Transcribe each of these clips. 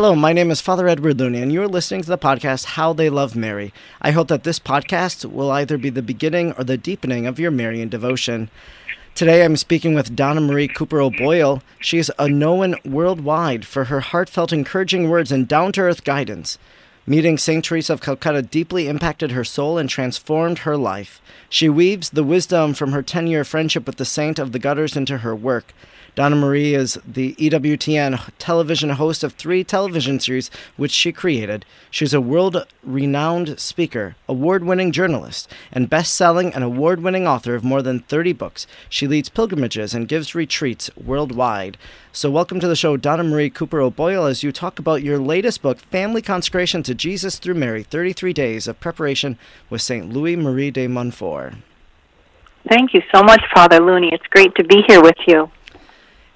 Hello, my name is Father Edward Looney, and you are listening to the podcast How They Love Mary. I hope that this podcast will either be the beginning or the deepening of your Marian devotion. Today I'm speaking with Donna Marie Cooper O'Boyle. She is a known worldwide for her heartfelt, encouraging words and down to earth guidance. Meeting St. Teresa of Calcutta deeply impacted her soul and transformed her life. She weaves the wisdom from her 10 year friendship with the saint of the gutters into her work. Donna Marie is the EWTN television host of three television series which she created. She's a world renowned speaker, award winning journalist, and best selling and award winning author of more than 30 books. She leads pilgrimages and gives retreats worldwide. So, welcome to the show, Donna Marie Cooper O'Boyle, as you talk about your latest book, Family Consecration to Jesus Through Mary 33 Days of Preparation with St. Louis Marie de Montfort. Thank you so much, Father Looney. It's great to be here with you.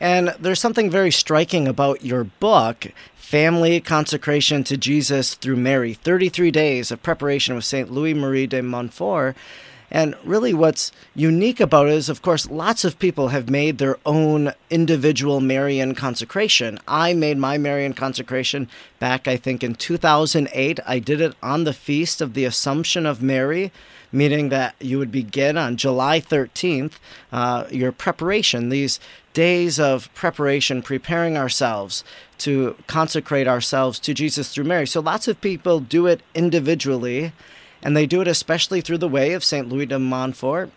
And there's something very striking about your book, Family Consecration to Jesus Through Mary 33 Days of Preparation with St. Louis Marie de Montfort. And really, what's unique about it is, of course, lots of people have made their own individual Marian consecration. I made my Marian consecration back, I think, in 2008. I did it on the feast of the Assumption of Mary, meaning that you would begin on July 13th uh, your preparation, these days of preparation, preparing ourselves to consecrate ourselves to Jesus through Mary. So lots of people do it individually, and they do it especially through the way of St. Louis de Montfort.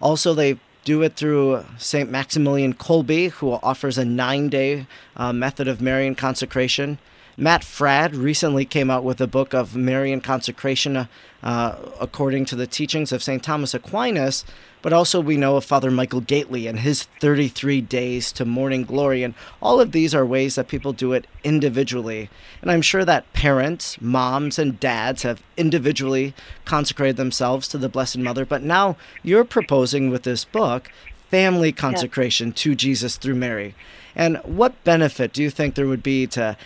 Also, they do it through St. Maximilian Kolbe, who offers a nine day uh, method of Marian consecration. Matt Fradd recently came out with a book of Marian consecration uh, according to the teachings of St. Thomas Aquinas, but also we know of Father Michael Gaitley and his 33 days to morning glory. And all of these are ways that people do it individually. And I'm sure that parents, moms, and dads have individually consecrated themselves to the Blessed Mother, but now you're proposing with this book family consecration yeah. to Jesus through Mary. And what benefit do you think there would be to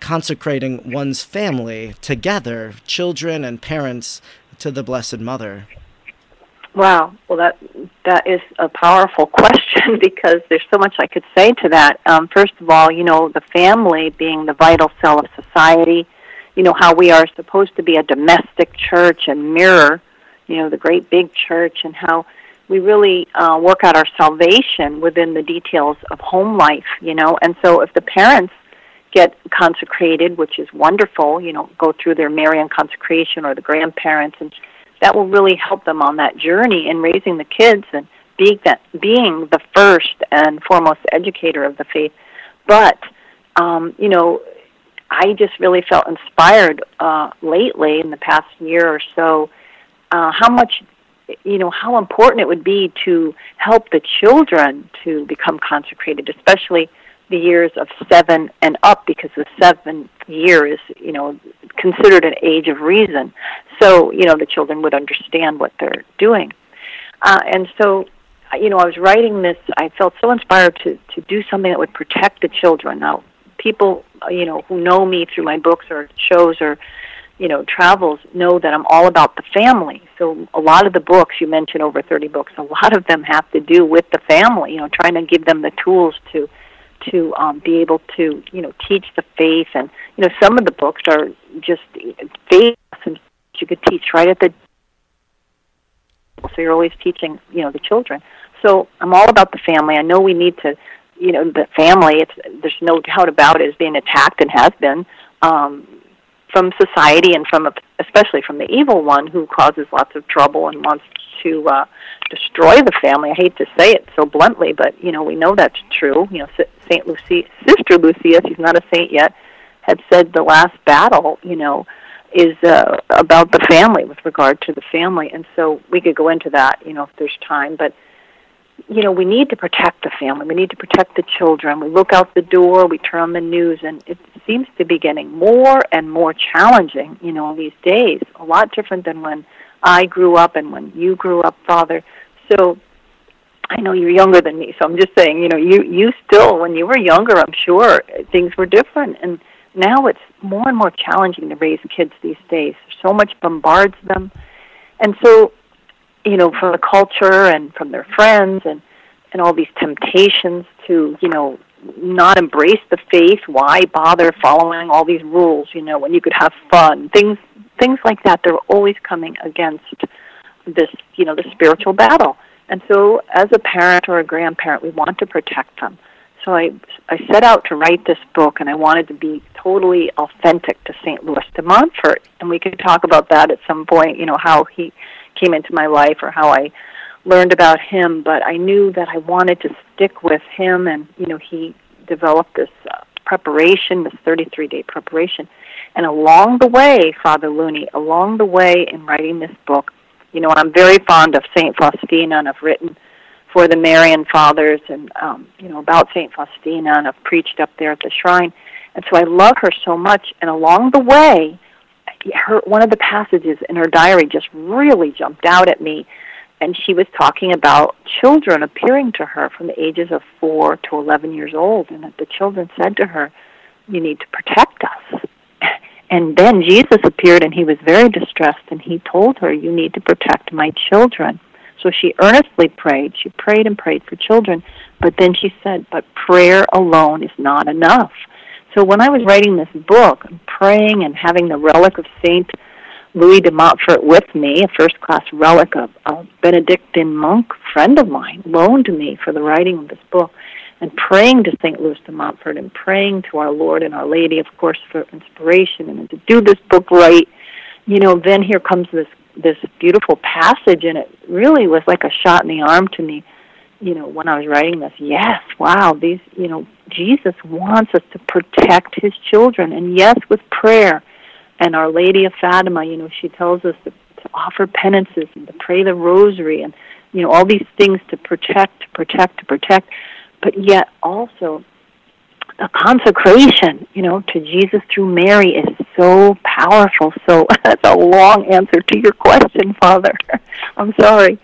consecrating one's family together, children and parents, to the Blessed Mother? Wow. Well, that that is a powerful question because there's so much I could say to that. Um, first of all, you know, the family being the vital cell of society. You know how we are supposed to be a domestic church and mirror, you know, the great big church, and how we really uh, work out our salvation within the details of home life. You know, and so if the parents get consecrated, which is wonderful, you know, go through their Marian consecration or the grandparents, and that will really help them on that journey in raising the kids and being that being the first and foremost educator of the faith. But um, you know, I just really felt inspired uh, lately in the past year or so uh, how much you know how important it would be to help the children to become consecrated, especially the years of seven and up because the seventh year is you know considered an age of reason so you know the children would understand what they're doing. Uh, and so you know i was writing this i felt so inspired to to do something that would protect the children. Now people you know who know me through my books or shows or you know travels know that i'm all about the family. So a lot of the books you mentioned over 30 books a lot of them have to do with the family you know trying to give them the tools to to um, be able to you know teach the faith. And you know some of the books are just faith lessons you could teach right at the so you're always teaching you know the children. So i'm all about the family. I know we need to you know the family it's there's no doubt about it is being attacked and has been um from society and from especially from the evil one who causes lots of trouble and wants to uh destroy the family. I hate to say it so bluntly, but you know we know that's true. You know, Saint Lucy, Sister Lucia, she's not a saint yet, had said the last battle. You know, is uh, about the family with regard to the family, and so we could go into that. You know, if there's time, but you know, we need to protect the family. We need to protect the children. We look out the door, we turn on the news, and it seems to be getting more and more challenging, you know, these days. A lot different than when I grew up and when you grew up, Father. So I know you're younger than me, so I'm just saying, you know, you you still when you were younger, I'm sure things were different and now it's more and more challenging to raise kids these days. So much bombards them. And so, you know, from the culture and from their friends and and all these temptations to, you know, not embrace the faith. Why bother following all these rules? You know, when you could have fun, things things like that. They're always coming against this, you know, the spiritual battle. And so, as a parent or a grandparent, we want to protect them. So I I set out to write this book, and I wanted to be totally authentic to St. Louis de Montfort. And we could talk about that at some point. You know how he came into my life or how I learned about him. But I knew that I wanted to stick with him, and you know he developed this uh, preparation, this 33 day preparation. And along the way, Father Looney, along the way in writing this book, you know, I'm very fond of Saint Faustina, and I've written for the Marian Fathers and um, you know about Saint Faustina, and I've preached up there at the shrine, and so I love her so much. And along the way, her one of the passages in her diary just really jumped out at me, and she was talking about children appearing to her from the ages of four to eleven years old, and that the children said to her, "You need to protect us." And then Jesus appeared and he was very distressed and he told her, You need to protect my children. So she earnestly prayed. She prayed and prayed for children. But then she said, But prayer alone is not enough. So when I was writing this book, praying and having the relic of Saint Louis de Montfort with me, a first class relic of a Benedictine monk friend of mine, loaned me for the writing of this book, and praying to St. Louis de Montfort and praying to our Lord and Our Lady, of course, for inspiration and to do this book right, you know, then here comes this this beautiful passage, and it really was like a shot in the arm to me. You know, when I was writing this, yes, wow, these, you know, Jesus wants us to protect His children, and yes, with prayer. And Our Lady of Fatima, you know, she tells us to, to offer penances and to pray the Rosary, and you know, all these things to protect, to protect, to protect. But yet also the consecration, you know, to Jesus through Mary is so powerful. So that's a long answer to your question, Father. I'm sorry,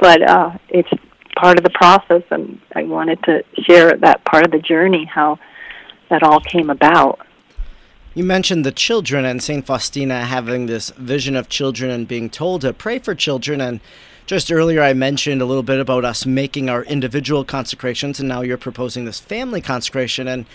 but uh, it's part of the process, and I wanted to share that part of the journey, how that all came about. You mentioned the children and St. Faustina having this vision of children and being told to pray for children. And just earlier, I mentioned a little bit about us making our individual consecrations, and now you're proposing this family consecration. And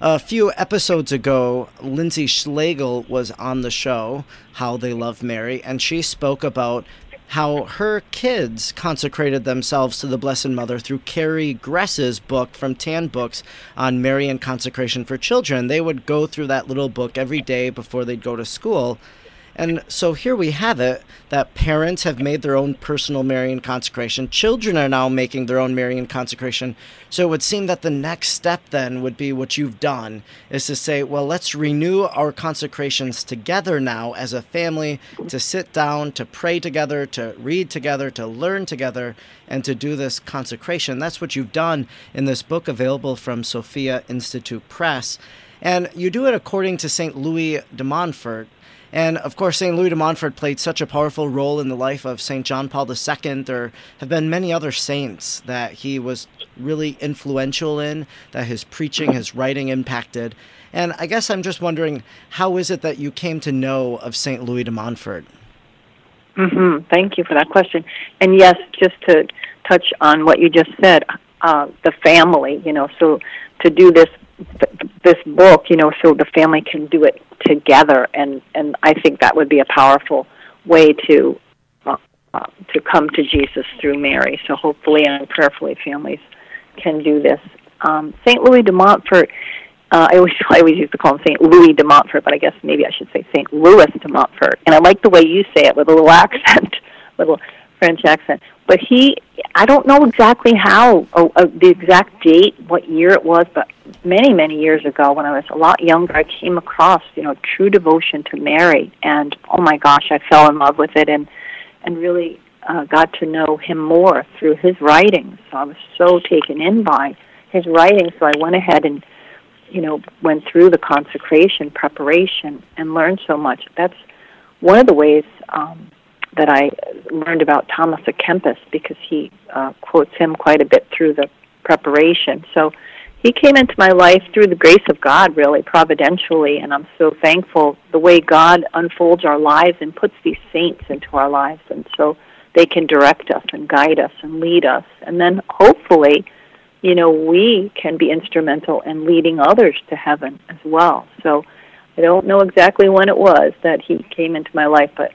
a few episodes ago, Lindsay Schlegel was on the show, How They Love Mary, and she spoke about how her kids consecrated themselves to the Blessed Mother through Carrie Gress's book from Tan Books on Marian consecration for children. They would go through that little book every day before they'd go to school. And so here we have it that parents have made their own personal Marian consecration. Children are now making their own Marian consecration. So it would seem that the next step then would be what you've done is to say, well, let's renew our consecrations together now as a family to sit down, to pray together, to read together, to learn together, and to do this consecration. That's what you've done in this book available from Sophia Institute Press. And you do it according to St. Louis de Montfort. And of course, St. Louis de Montfort played such a powerful role in the life of St. John Paul II. There have been many other saints that he was really influential in, that his preaching, his writing impacted. And I guess I'm just wondering, how is it that you came to know of St. Louis de Montfort? Mm-hmm. Thank you for that question. And yes, just to touch on what you just said, uh, the family, you know, so to do this this book, you know, so the family can do it together, and and I think that would be a powerful way to uh, uh, to come to Jesus through Mary. So hopefully and prayerfully, families can do this. Um, Saint Louis de Montfort. Uh, I always I always used to call him Saint Louis de Montfort, but I guess maybe I should say Saint Louis de Montfort. And I like the way you say it with a little accent, little French accent. But he, I don't know exactly how, oh, uh, the exact date, what year it was, but many, many years ago when I was a lot younger, I came across, you know, true devotion to Mary, and oh my gosh, I fell in love with it, and and really uh, got to know him more through his writings. So I was so taken in by his writings, so I went ahead and, you know, went through the consecration preparation and learned so much. That's one of the ways um, that I learned about Thomas à Kempis because he uh, quotes him quite a bit through the preparation. So he came into my life through the grace of God, really, providentially, and I'm so thankful the way God unfolds our lives and puts these saints into our lives, and so they can direct us and guide us and lead us. And then hopefully you know, we can be instrumental in leading others to heaven as well. So I don't know exactly when it was that he came into my life, but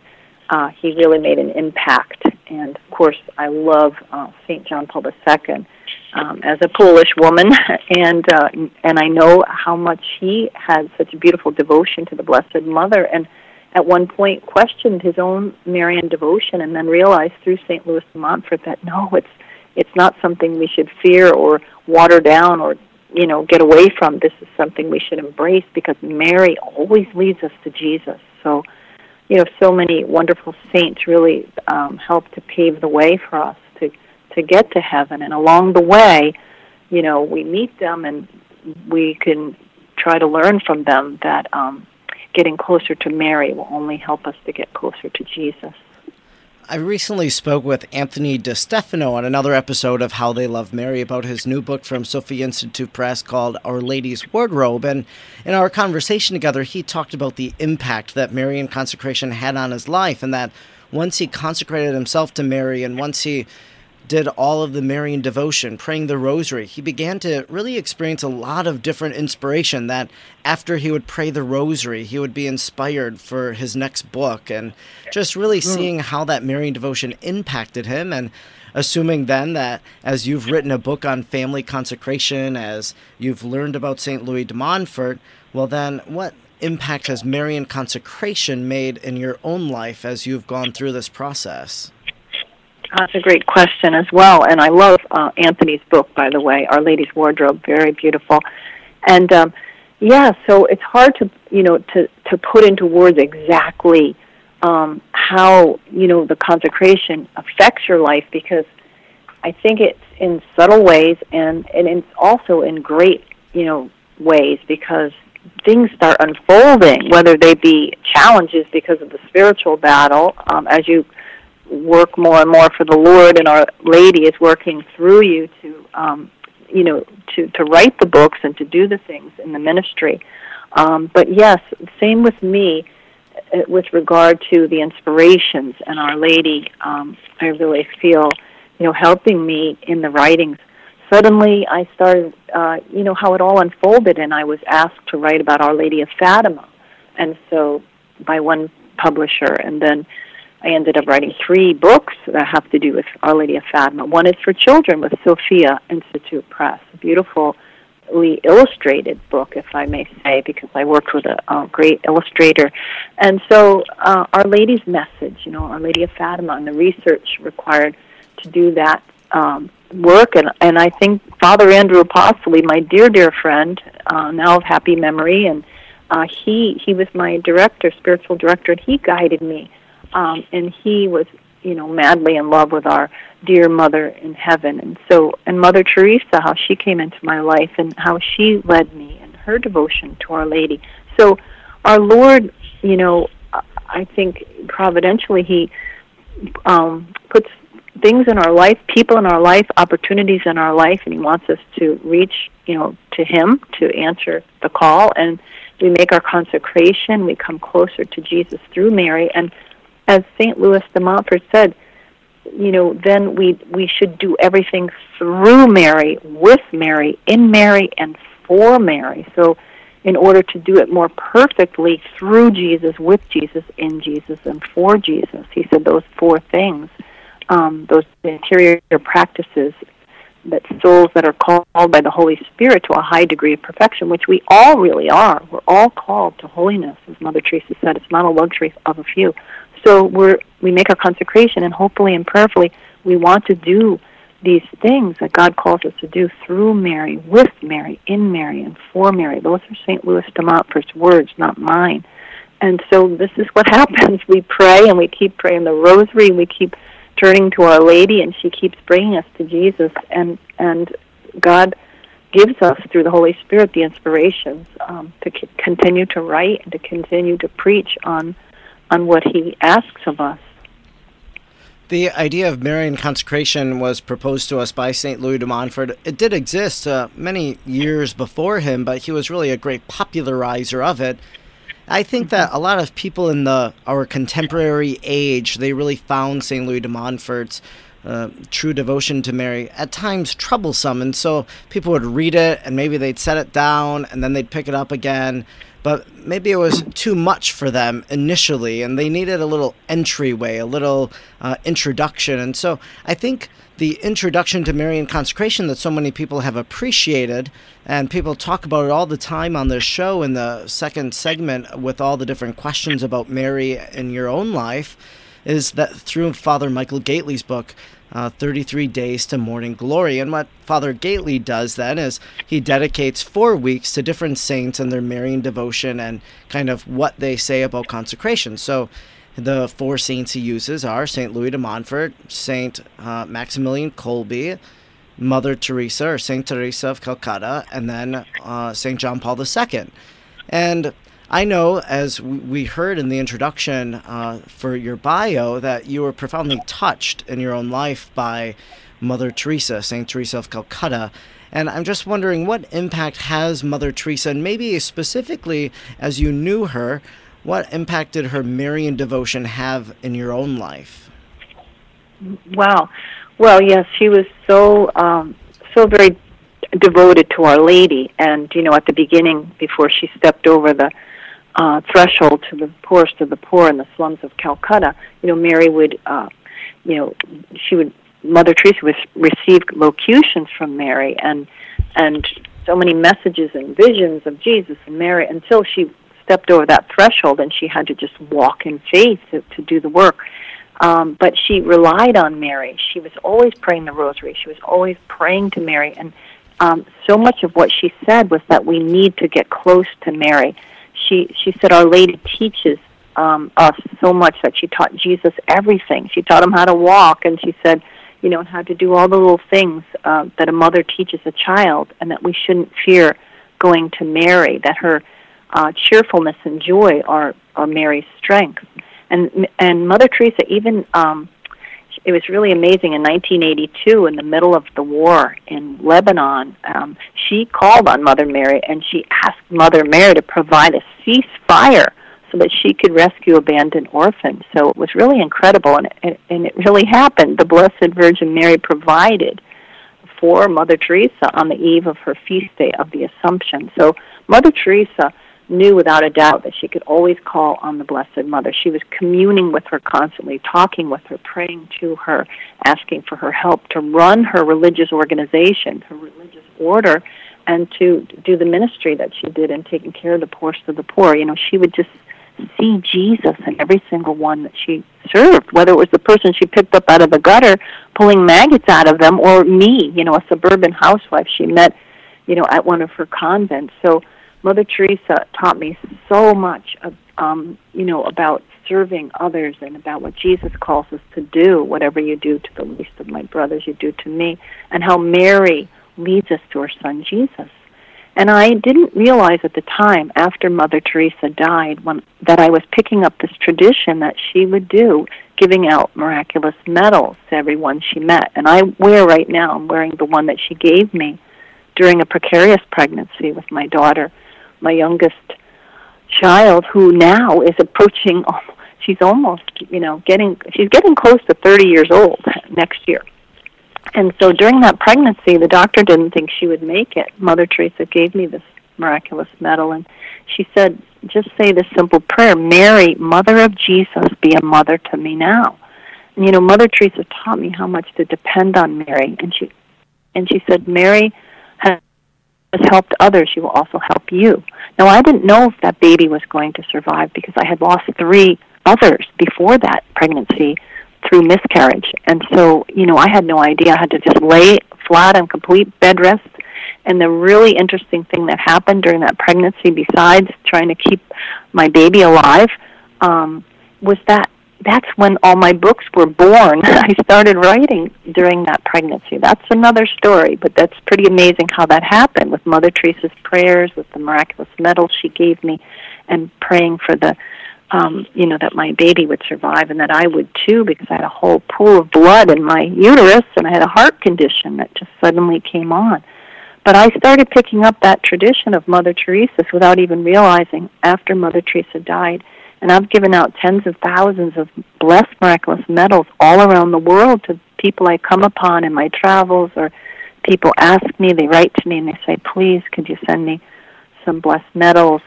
uh, he really made an impact. And of course, I love uh, St. John Paul II um, as a Polish woman, and uh, and I know how much he had such a beautiful devotion to the Blessed Mother, and at one point questioned his own Marian devotion, and then realized through St. Louis de Montfort that no, it's it's not something we should fear or water down or you know get away from. This is something we should embrace because Mary always leads us to Jesus. So you know, so many wonderful saints really um, help to pave the way for us to to get to heaven. And along the way, you know, we meet them and we can try to learn from them that um, getting closer to Mary will only help us to get closer to Jesus. I recently spoke with Anthony DeStefano on another episode of How They Love Mary about his new book from Sophia Institute Press called Our Lady's Wardrobe. And in our conversation together, he talked about the impact that Marian consecration had on his life and that once he consecrated himself to Mary and once he did all of the Marian devotion, praying the rosary, he began to really experience a lot of different inspiration that after he would pray the rosary, he would be inspired for his next book and just really seeing how that Marian devotion impacted him and assuming then that as you've written a book on family consecration, as you've learned about St. Louis de Montfort, well then what impact has Marian consecration made in your own life as you've gone through this process? That's a great question as well, and I love uh, Anthony's book, by the way, Our Lady's Wardrobe, very beautiful. And um, yeah, so it's hard to you know to to put into words exactly um, how you know the consecration affects your life because I think it's in subtle ways and and it's also in great you know ways because things start unfolding, whether they be challenges because of the spiritual battle, um, as you work more and more for the Lord, and Our Lady is working through you to, um, you know, to to write the books and to do the things in the ministry. Um, but yes, same with me, uh, with regard to the inspirations and Our Lady. Um, I really feel, you know, helping me in the writings. Suddenly, I started, uh, you know, how it all unfolded, and I was asked to write about Our Lady of Fatima, and so by one publisher, and then I ended up writing three books that have to do with Our Lady of Fatima. One is for children with Sophia Institute Press, a beautifully illustrated book, if I may say, because I worked with a, a great illustrator. And so, uh, Our Lady's message, you know, Our Lady of Fatima, and the research required to do that um, work. And, and I think Father Andrew Apostoli, my dear, dear friend, uh, now of happy memory, and uh, he he was my director, spiritual director, and he guided me um, and he was you know madly in love with our dear mother in heaven. And so and mother teresa how she came into my life and how she led me in her devotion to our lady. So our lord you know i think providentially he um puts things in our life people in our life opportunities in our life and he wants us to reach you know to him to answer the call. And we make our consecration. We come closer to jesus through mary. And as St. Louis de Montfort said, you know, then we we should do everything through Mary, with Mary, in Mary, and for Mary. So, in order to do it more perfectly through Jesus, with Jesus, in Jesus, and for Jesus, he said those four things, um, those interior practices that souls that are called by the Holy Spirit to a high degree of perfection, which we all really are. We're all called to holiness, as Mother Teresa said. It's not a luxury of a few. So we're we make our consecration, and hopefully and prayerfully, we want to do these things that God calls us to do through Mary, with Mary, in Mary, and for Mary. Those are St. Louis de Montfort's words, not mine. And so this is what happens. We pray and we keep praying the rosary, and we keep turning to Our Lady, and she keeps bringing us to Jesus. And and God gives us through the Holy Spirit the inspirations um, to c- continue to write and to continue to preach on on what he asks of us. The idea of Marian consecration was proposed to us by St. Louis de Montfort. It did exist uh, many years before him, but he was really a great popularizer of it. I think that a lot of people in the our contemporary age, they really found St. Louis de Montfort's uh, true devotion to Mary at times troublesome. And so people would read it and maybe they'd set it down and then they'd pick it up again. But maybe it was too much for them initially and they needed a little entryway, a little uh, introduction. And so I think the introduction to Marian consecration that so many people have appreciated, and people talk about it all the time on this show in the second segment with all the different questions about Mary in your own life is that through Father Michael Gaitley's book, uh, 33 Days to Morning Glory. And what Father Gaitley does then is he dedicates four weeks to different saints and their Marian devotion and kind of what they say about consecration. So the four saints he uses are St. Louis de Montfort, St. Uh, Maximilian Kolbe, Mother Teresa or St. Teresa of Calcutta, and then uh, St. John Paul II. And I know, as we heard in the introduction uh, for your bio, that you were profoundly touched in your own life by Mother Teresa, St. Teresa of Calcutta. And I'm just wondering what impact has Mother Teresa, and maybe specifically as you knew her, what impact did her Marian devotion have in your own life? Wow. Well, yes, she was so um, so very devoted to Our Lady, and you know, at the beginning, before she stepped over the uh, threshold to the poorest of the poor in the slums of Calcutta, you know, Mary would, uh, you know, she would, Mother Teresa would receive locutions from Mary and, and so many messages and visions of Jesus and Mary until she stepped over that threshold and she had to just walk in faith to, to do the work. Um, but she relied on Mary. She was always praying the rosary. She was always praying to Mary. And um, so much of what she said was that we need to get close to Mary she she said Our Lady teaches um, us so much that she taught Jesus everything. She taught him how to walk, and she said, you know, how to do all the little things uh, that a mother teaches a child, and that we shouldn't fear going to Mary. That her uh, cheerfulness and joy are are Mary's strength. And and Mother Teresa even um, it was really amazing. In 1982, in the middle of the war in Lebanon, um, she called on Mother Mary and she asked Mother Mary to provide a ceasefire so that she could rescue abandoned orphans. So it was really incredible, and it, and it really happened. The Blessed Virgin Mary provided for Mother Teresa on the eve of her feast day of the Assumption. So Mother Teresa knew without a doubt that she could always call on the Blessed Mother. She was communing with her constantly, talking with her, praying to her, asking for her help to run her religious organization, her religious order, and to do the ministry that she did in taking care of the poorest of the poor. You know, she would just see Jesus in every single one that she served, whether it was the person she picked up out of the gutter, pulling maggots out of them, or me, you know, a suburban housewife she met, you know, at one of her convents. So Mother Teresa taught me so much, of, um, you know, about serving others and about what Jesus calls us to do. Whatever you do to the least of my brothers, you do to me, and how Mary leads us to her son Jesus. And I didn't realize at the time, after Mother Teresa died, when, that I was picking up this tradition that she would do, giving out miraculous medals to everyone she met. And I wear right now, I'm wearing the one that she gave me during a precarious pregnancy with my daughter my youngest child who now is approaching oh, she's almost you know getting she's getting close to 30 years old next year. And so during that pregnancy the doctor didn't think she would make it. Mother teresa gave me this miraculous medal and she said just say this simple prayer mary mother of jesus be a mother to me now. And you know mother teresa taught me how much to depend on mary and she and she said mary has helped others, she will also help you. Now, I didn't know if that baby was going to survive because I had lost three others before that pregnancy through miscarriage. And so, you know, I had no idea. I had to just lay flat on complete bed rest. And the really interesting thing that happened during that pregnancy, besides trying to keep my baby alive, um, was that that's when all my books were born. I started writing during that pregnancy. That's another story, but that's pretty amazing how that happened with Mother Teresa's prayers, with the miraculous medal she gave me, and praying for the, um, you know, that my baby would survive and that I would too, because I had a whole pool of blood in my uterus and I had a heart condition that just suddenly came on. But I started picking up that tradition of Mother Teresa's without even realizing after Mother Teresa died and I've given out tens of thousands of blessed miraculous medals all around the world to people I come upon in my travels or people ask me, they write to me and they say, please, could you send me some blessed medals?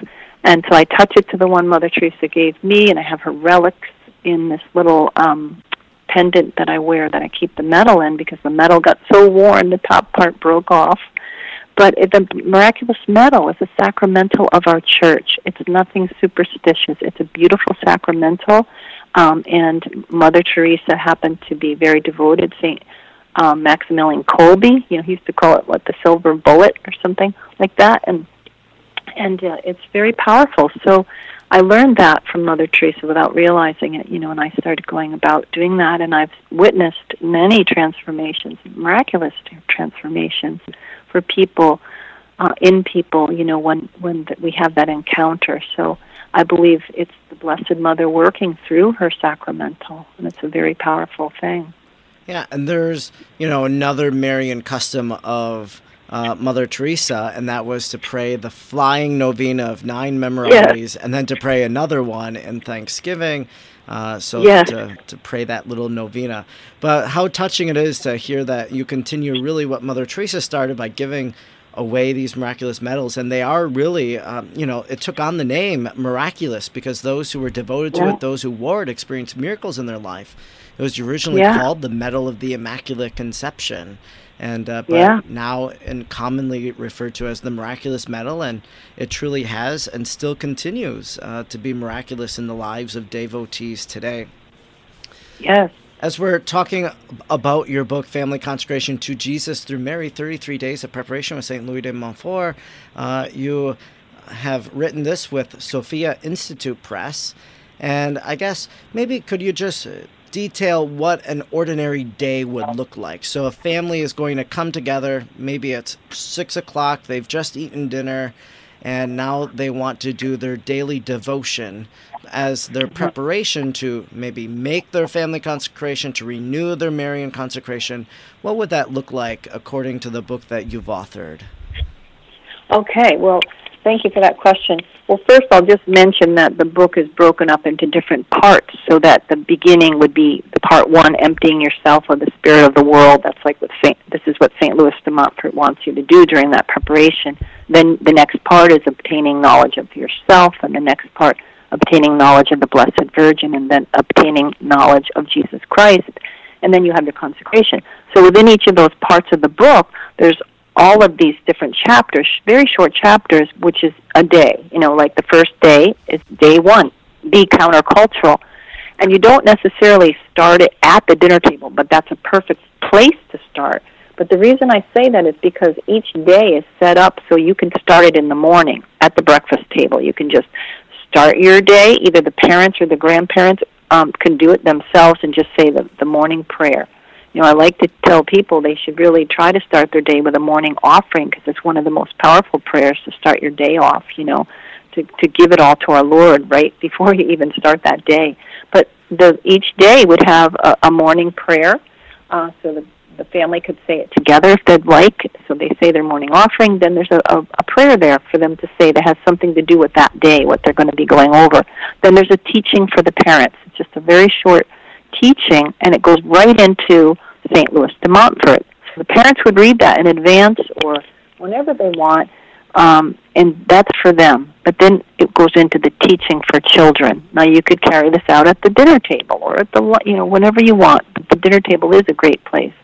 And so I touch it to the one Mother Teresa gave me, and I have her relics in this little um, pendant that I wear that I keep the medal in because the medal got so worn the top part broke off. But the miraculous medal is a sacramental of our church. It's nothing superstitious. It's a beautiful sacramental. Um, and Mother Teresa happened to be very devoted. Saint um, Maximilian Kolbe, you know, he used to call it what the silver bullet or something like that. And and uh, it's very powerful. So I learned that from Mother Teresa without realizing it, you know, and I started going about doing that, and I've witnessed many transformations, miraculous transformations for people, uh, in people, you know, when when we have that encounter. So I believe it's the Blessed Mother working through her sacramental, and it's a very powerful thing. Yeah, and there's you know another Marian custom of uh, Mother Teresa, and that was to pray the flying novena of nine Memorares, and then to pray another one in Thanksgiving. Uh, so to, to pray that little novena. But how touching it is to hear that you continue really what Mother Teresa started by giving away these miraculous medals and they are really um, you know it took on the name miraculous because those who were devoted to yeah. it those who wore it experienced miracles in their life it was originally yeah. called the medal of the immaculate conception and uh, but yeah. now and commonly referred to as the miraculous medal and it truly has and still continues uh, to be miraculous in the lives of devotees today. Yes. As we're talking about your book family consecration to jesus through mary 33 days of preparation with st louis de montfort uh, you have written this with sophia institute press. And i guess maybe could you just detail what an ordinary day would look like. So, a family is going to come together, maybe it's six o'clock, they've just eaten dinner, and now they want to do their daily devotion as their mm-hmm. preparation to maybe make their family consecration, to renew their Marian consecration. What would that look like according to the book that you've authored? Okay, well, Thank you for that question. Well, first I'll just mention that the book is broken up into different parts so that the beginning would be the part one, emptying yourself of the spirit of the world. That's like what Saint, this is what St. Louis de Montfort wants you to do during that preparation. Then the next part is obtaining knowledge of yourself, and the next part, obtaining knowledge of the Blessed Virgin, and then obtaining knowledge of Jesus Christ. And then you have the consecration. So within each of those parts of the book, there's all of these different chapters, very short chapters, which is a day. You know, like the first day is day one, be countercultural. And you don't necessarily start it at the dinner table, but that's a perfect place to start. But the reason I say that is because each day is set up so you can start it in the morning at the breakfast table. You can just start your day, either the parents or the grandparents um, can do it themselves and just say the, the morning prayer you know, I like to tell people they should really try to start their day with a morning offering because it's one of the most powerful prayers to start your day off, you know, to to give it all to our Lord right before you even start that day. But the each day would have a, a morning prayer, uh, so the the family could say it together if they'd like. So they say their morning offering. Then there's a, a, a prayer there for them to say that has something to do with that day, what they're going to be going over. Then there's a teaching for the parents. It's just a very short teaching, and it goes right into St. Louis de Montfort. So the parents would read that in advance or whenever they want, um, and that's for them. But then it goes into the teaching for children. Now you could carry this out at the dinner table or at the you know whenever you want. But the dinner table is a great place,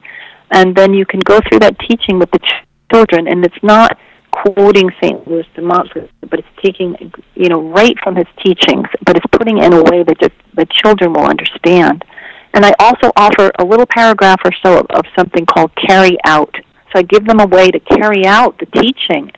and then you can go through that teaching with the ch- children, and it's not quoting St. Louis de Montfort, but it's taking, you know, right from his teachings, but it's putting in a way that just the children will understand. And I also offer a little paragraph or so of, of something called carry out. So I give them a way to carry out the teaching,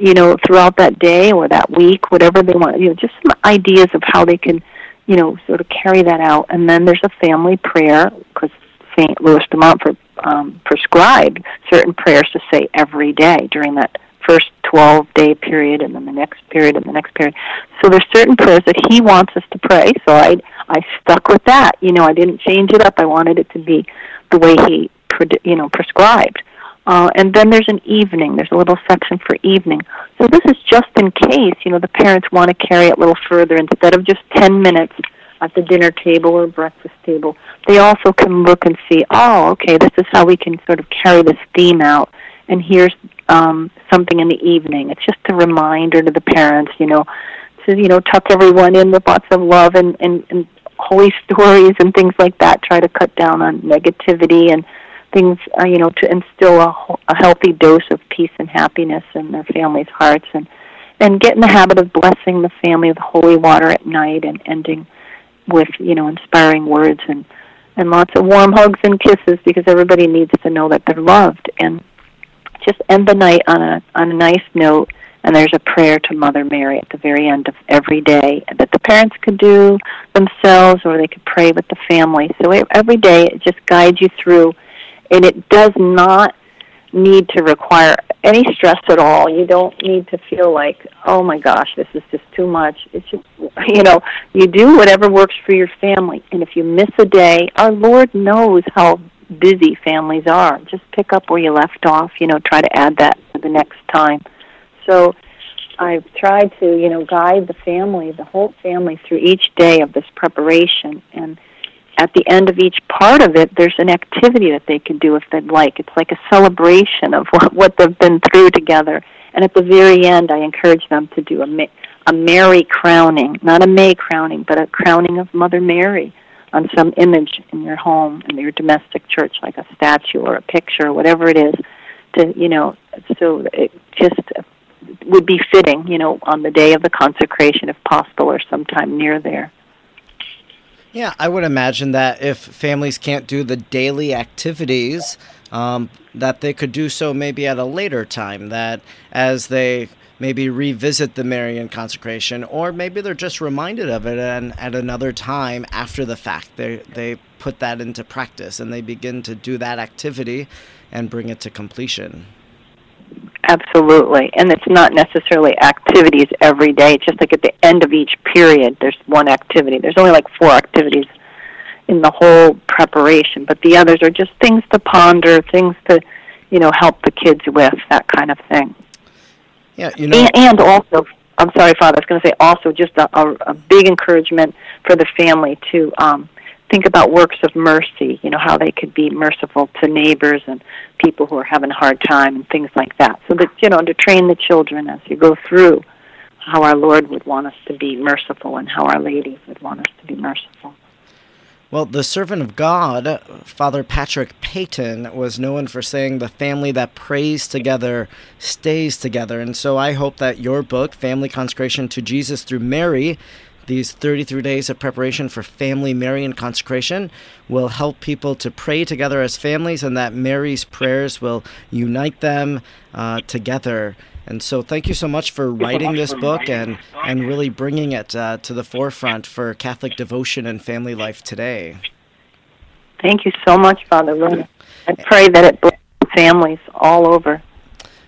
you know, throughout that day or that week, whatever they want, you know, just some ideas of how they can, you know, sort of carry that out. And then there's a family prayer because St. Louis de Montfort um, prescribed certain prayers to say every day during that first 12 day period and then the next period and the next period. So there's certain prayers that he wants us to pray. So I I stuck with that. You know, I didn't change it up. I wanted it to be the way he you know prescribed. Uh, and then there's an evening. There's a little section for evening. So this is just in case, you know, the parents want to carry it a little further. Instead of just 10 minutes at the dinner table or breakfast table, they also can look and see, oh, okay, this is how we can sort of carry this theme out. And here's um, something in the evening. It's just a reminder to the parents, you know, to you know tuck everyone in with lots of love and, and, and holy stories and things like that. Try to cut down on negativity and things, uh, you know, to instill a, a healthy dose of peace and happiness in their families' hearts and and get in the habit of blessing the family with holy water at night and ending with you know inspiring words and and lots of warm hugs and kisses because everybody needs to know that they're loved and just end the night on a on a nice note and there's a prayer to Mother Mary at the very end of every day that the parents could do themselves or they could pray with the family. So every day it just guides you through and it does not need to require any stress at all. You don't need to feel like, oh my gosh, this is just too much. It's just, you know, you do whatever works for your family. And if you miss a day, our Lord knows how busy families are. Just pick up where you left off, you know, try to add that to the next time. So I've tried to, you know, guide the family, the whole family through each day of this preparation and at the end of each part of it, there's an activity that they can do if they'd like. It's like a celebration of what, what they've been through together. And at the very end, I encourage them to do a, a Mary crowning, not a May crowning, but a crowning of Mother Mary on some image in your home, in your domestic church, like a statue or a picture, or whatever it is. To you know, so it just would be fitting, you know, on the day of the consecration, if possible, or sometime near there. Yeah, I would imagine that if families can't do the daily activities, um, that they could do so maybe at a later time. That as they maybe revisit the Marian consecration, or maybe they're just reminded of it and at another time after the fact, they they put that into practice and they begin to do that activity and bring it to completion. Absolutely. And it's not necessarily activities every day. It's just like at the end of each period, there's one activity. There's only like four activities in the whole preparation, but the others are just things to ponder, things to, you know, help the kids with, that kind of thing. Yeah, you know. And, and also, I'm sorry, Father, I was going to say also just a, a, a big encouragement for the family to um, think about works of mercy, you know, how they could be merciful to neighbors and people who are having a hard time and things like that. So that, you know, to train the children as you go through how our Lord would want us to be merciful and how Our Lady would want us to be merciful. Well, the servant of God, Father Patrick Peyton, was known for saying the family that prays together stays together. And so I hope that your book, Family Consecration to Jesus Through Mary, these 33 days of preparation for family Marian consecration will help people to pray together as families, and that Mary's prayers will unite them uh, together. And so, thank you so much for writing this book and, and really bringing it uh, to the forefront for Catholic devotion and family life today. Thank you so much, Father Looney. I pray that it blesses families all over.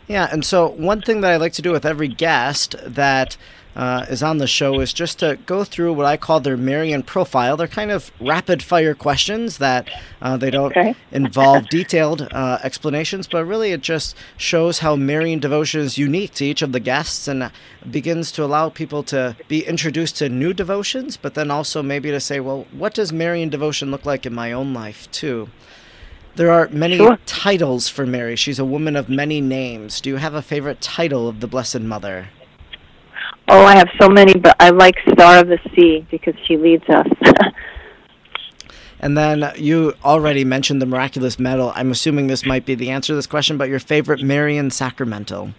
Yeah, and so one thing that I like to do with every guest that uh, is on the show is just to go through what I call their Marian profile. They're kind of rapid fire questions that uh, they don't okay. involve detailed uh, explanations, but really it just shows how Marian devotion is unique to each of the guests and begins to allow people to be introduced to new devotions, but then also maybe to say, well, what does Marian devotion look like in my own life too? There are many sure. titles for Mary. She's a woman of many names. Do you have a favorite title of the Blessed Mother? Oh, I have so many, but I like Star of the Sea because she leads us. and then you already mentioned the miraculous medal. I'm assuming this might be the answer to this question, but your favorite Marian sacramental?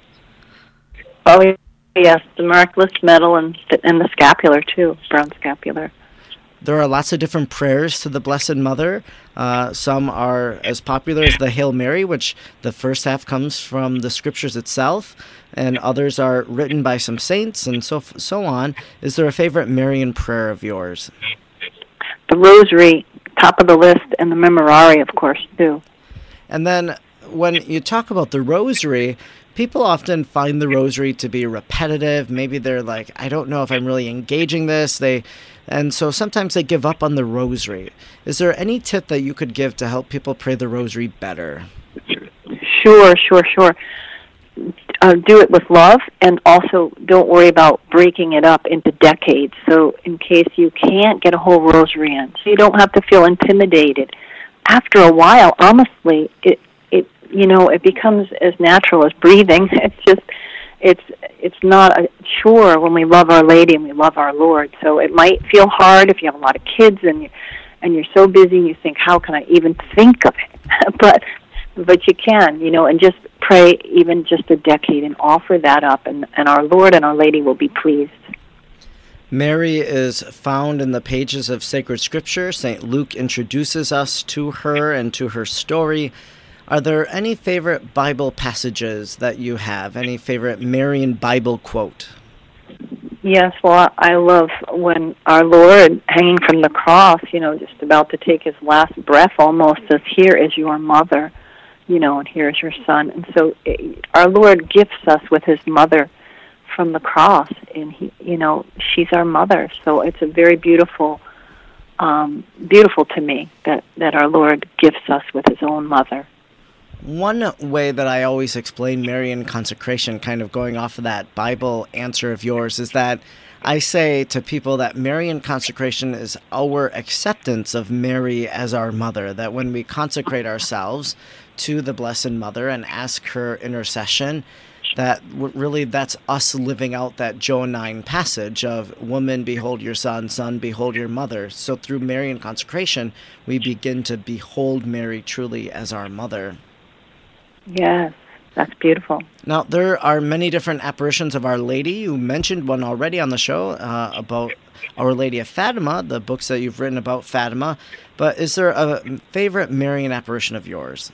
Oh, yes, the miraculous medal and and the scapular too, brown scapular. There are lots of different prayers to the Blessed Mother. Uh, some are as popular as the Hail Mary, which the first half comes from the scriptures itself, and others are written by some saints and so so on. Is there a favorite Marian prayer of yours? The Rosary, top of the list, and the Memorare, of course, too. And then when you talk about the Rosary, people often find the rosary to be repetitive. Maybe they're like, I don't know if I'm really engaging this. They and so sometimes they give up on the rosary. Is there any tip that you could give to help people pray the rosary better? Sure, sure, sure. uh, do it with love, and also don't worry about breaking it up into decades. So, in case you can't get a whole rosary in, so you don't have to feel intimidated. After a while, honestly, it you know it becomes as natural as breathing. It's just it's it's not a chore when we love Our Lady and we love our Lord. So it might feel hard if you have a lot of kids and you and you're so busy and you think, how can I even think of it? but but you can, you know, and just pray even just a decade and offer that up, and, and our Lord and our Lady will be pleased. Mary is found in the pages of sacred scripture. St. Luke introduces us to her and to her story. Are there any favorite Bible passages that you have? Any favorite Marian Bible quote? Yes, well, I love when our Lord, hanging from the cross, you know, just about to take his last breath almost, says, Here is your mother you know, and here's your son. And so eh, our Lord gifts us with his mother from the cross, and he, you know, she's our mother. So it's a very beautiful, um, beautiful to me that that our Lord gifts us with his own mother. One way that I always explain Marian consecration, kind of going off of that Bible answer of yours, is that I say to people that Marian consecration is our acceptance of Mary as our mother, that when we consecrate ourselves, to the Blessed Mother and ask her intercession, that really that's us living out that John 9 passage of woman behold your son son behold your mother. So through Marian consecration we begin to behold Mary truly as our mother yes that's beautiful now there are many different apparitions of our lady you mentioned one already on the show uh, about our lady of fatima the books that you've written about fatima but is there a favorite marian apparition of yours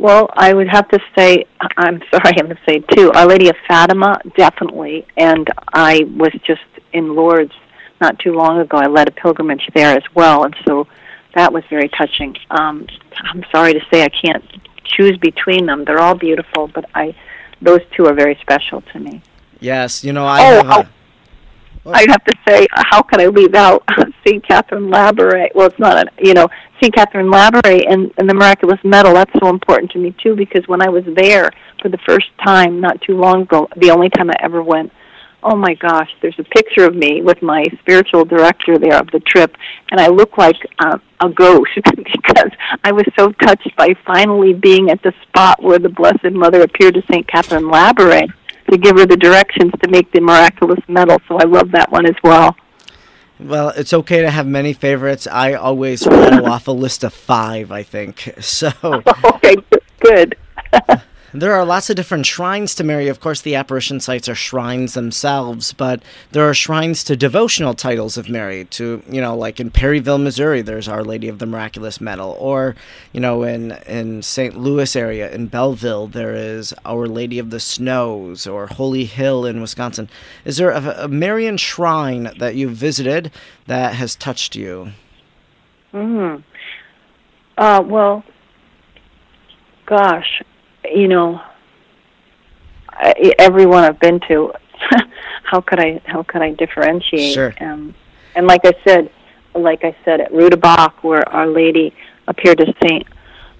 well, I would have to say, I'm sorry, I'm going to say too, Our Lady of Fatima, definitely. And I was just in Lourdes not too long ago. I led a pilgrimage there as well, and so that was very touching. Um, I'm sorry to say I can't choose between them. They're all beautiful, but I, those two are very special to me. Yes, you know I. Oh, have a, oh. I'd have to say, how can I leave out St. Catherine Labouré? Well, it's not, a, you know, St. Catherine Labouré and, and the Miraculous Medal. That's so important to me, too, because when I was there for the first time not too long ago, the only time I ever went, oh my gosh, there's a picture of me with my spiritual director there of the trip, and I look like uh, a ghost because I was so touched by finally being at the spot where the Blessed Mother appeared to St. Catherine Labouré to give her the directions to make the miraculous medal. So I love that one as well. Well, it's okay to have many favorites. I always rattle off a list of five, I think. So. okay, good. There are lots of different shrines to Mary. Of course, the apparition sites are shrines themselves, but there are shrines to devotional titles of Mary. To you know, like in Perryville, Missouri, there's Our Lady of the Miraculous Medal, or you know, in in St. Louis area in Belleville, there is Our Lady of the Snows, or Holy Hill in Wisconsin. Is there a, a Marian shrine that you've visited that has touched you? Hmm. Uh, well, gosh, you know, I, everyone I've been to, how could I how could I differentiate? Sure. Um, and like I said, like I said at Rue du Bac, where Our Lady appeared as Saint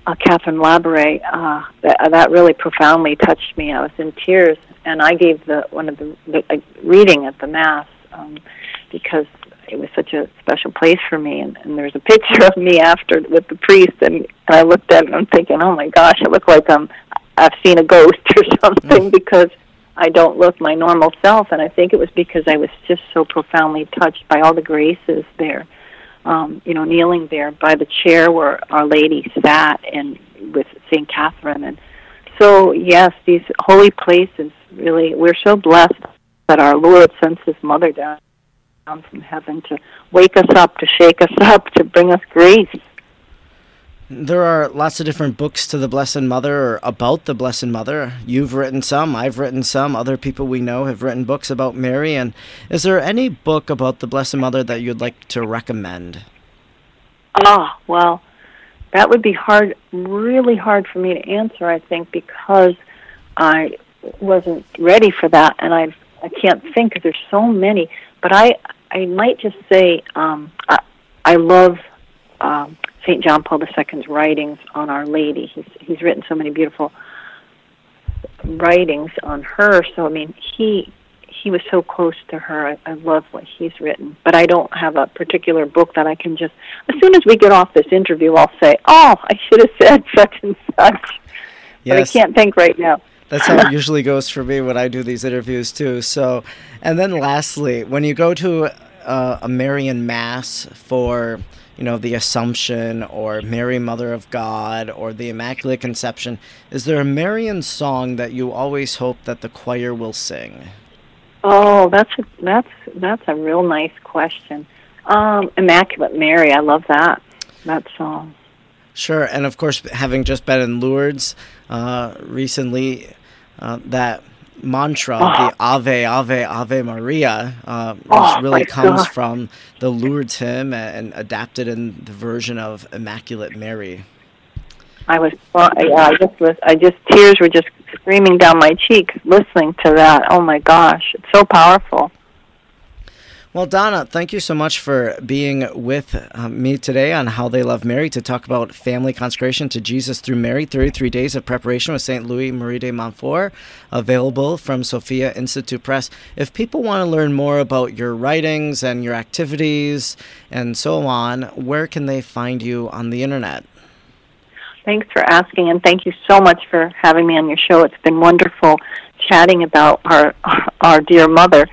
uh, Catherine Labouré, uh, that that really profoundly touched me. I was in tears, and I gave the one of the, the uh, reading at the mass um, because it was such a special place for me. And, and there's a picture of me after with the priest, and, and I looked at it and I'm thinking, oh my gosh, I look like I'm I've seen a ghost or something mm. because I don't look my normal self. And I think it was because I was just so profoundly touched by all the graces there. Um, you know, kneeling there by the chair where Our Lady sat, and with Saint Catherine, and so yes, these holy places really. We're so blessed that our Lord sends His Mother down down from heaven to wake us up, to shake us up, to bring us grace. There are lots of different books to the Blessed Mother or about the Blessed Mother. You've written some, I've written some, other people we know have written books about Mary. And is there any book about the Blessed Mother that you'd like to recommend? Ah, oh, well, that would be hard, really hard for me to answer, I think, because I wasn't ready for that, and I I can't think because there's so many. But I I might just say um, I, I love um, St. John Paul II's writings on Our Lady. He's he's written so many beautiful writings on her. So I mean, he he was so close to her. I, I love what he's written, but I don't have a particular book that I can just. As soon as we get off this interview, I'll say, "Oh, I should have said such and such," yes. but I can't think right now. That's how it usually goes for me when I do these interviews too. So, and then lastly, when you go to uh, a Marian Mass for you know, the Assumption or Mary, Mother of God or the Immaculate Conception, is there a Marian song that you always hope that the choir will sing? Oh, that's a, that's that's a real nice question. Um, Immaculate Mary, I love that that song. Sure, and of course, having just been in Lourdes uh, recently, uh, that mantra, oh. the Ave, Ave, Ave Maria, uh, which oh, really comes God. from the Lourdes hymn and adapted in the version of Immaculate Mary. I was, well, yeah, I just was, I just tears were just streaming down my cheeks listening to that. Oh my gosh, it's so powerful. Well, Donna, thank you so much for being with uh, me today on How They Love Mary to talk about family consecration to Jesus through Mary 33 Days of Preparation with St. Louis Marie de Montfort, available from Sophia Institute Press. If people want to learn more about your writings and your activities and so on, where can they find you on the internet? Thanks for asking, and thank you so much for having me on your show. It's been wonderful chatting about our our dear mother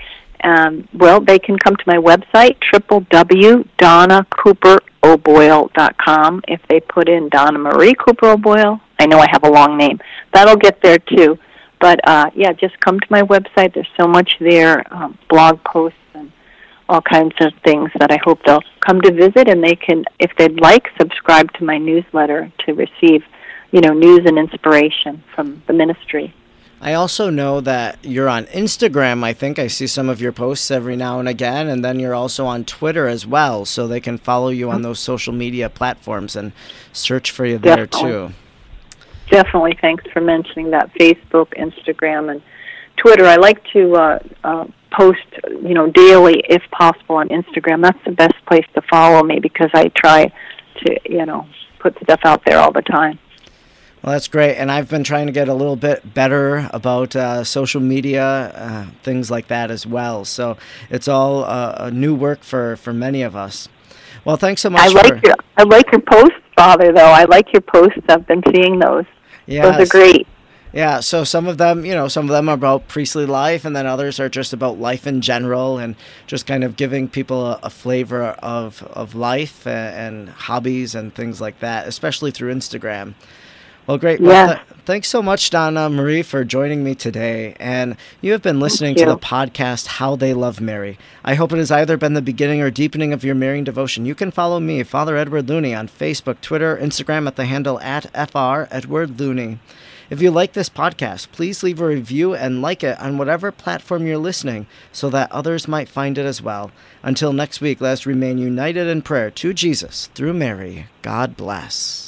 um, well, they can come to my website, www.donnacooperoboyle.com. If they put in Donna Marie Cooper O'Boyle, I know I have a long name. That'll get there too. But uh, yeah, just come to my website. There's so much there, um, blog posts and all kinds of things that I hope they'll come to visit, and they can, if they'd like, subscribe to my newsletter to receive, you know, news and inspiration from the ministry. I also know that you're on Instagram. I think I see some of your posts every now and again, and then you're also on Twitter as well, so they can follow you on those social media platforms and search for you there Definitely. too. Definitely. Thanks for mentioning that. Facebook, Instagram, and Twitter. I like to uh, uh, post, you know, daily if possible on Instagram. That's the best place to follow me because I try to, you know, put stuff out there all the time. Well, that's great. And I've been trying to get a little bit better about uh, social media, uh, things like that as well. So it's all uh, new work for, for many of us. Well, thanks so much. I like your I like your posts, Father. Though I like your posts. I've been seeing those. Yes. Those are great. Yeah, so some of them, you know, some of them are about priestly life, and then others are just about life in general, and just kind of giving people a, a flavor of of life and, and hobbies and things like that, especially through Instagram. Well, great. Well. Th- thanks so much, Donna Marie, for joining me today. And you have been listening to the podcast How They Love Mary. I hope it has either been the beginning or deepening of your Marian devotion. You can follow me, Father Edward Looney, on Facebook, Twitter, Instagram at the handle at FR Edward Looney. If you like this podcast, please leave a review and like it on whatever platform you're listening so that others might find it as well. Until next week, let us remain united in prayer to Jesus through Mary. God bless.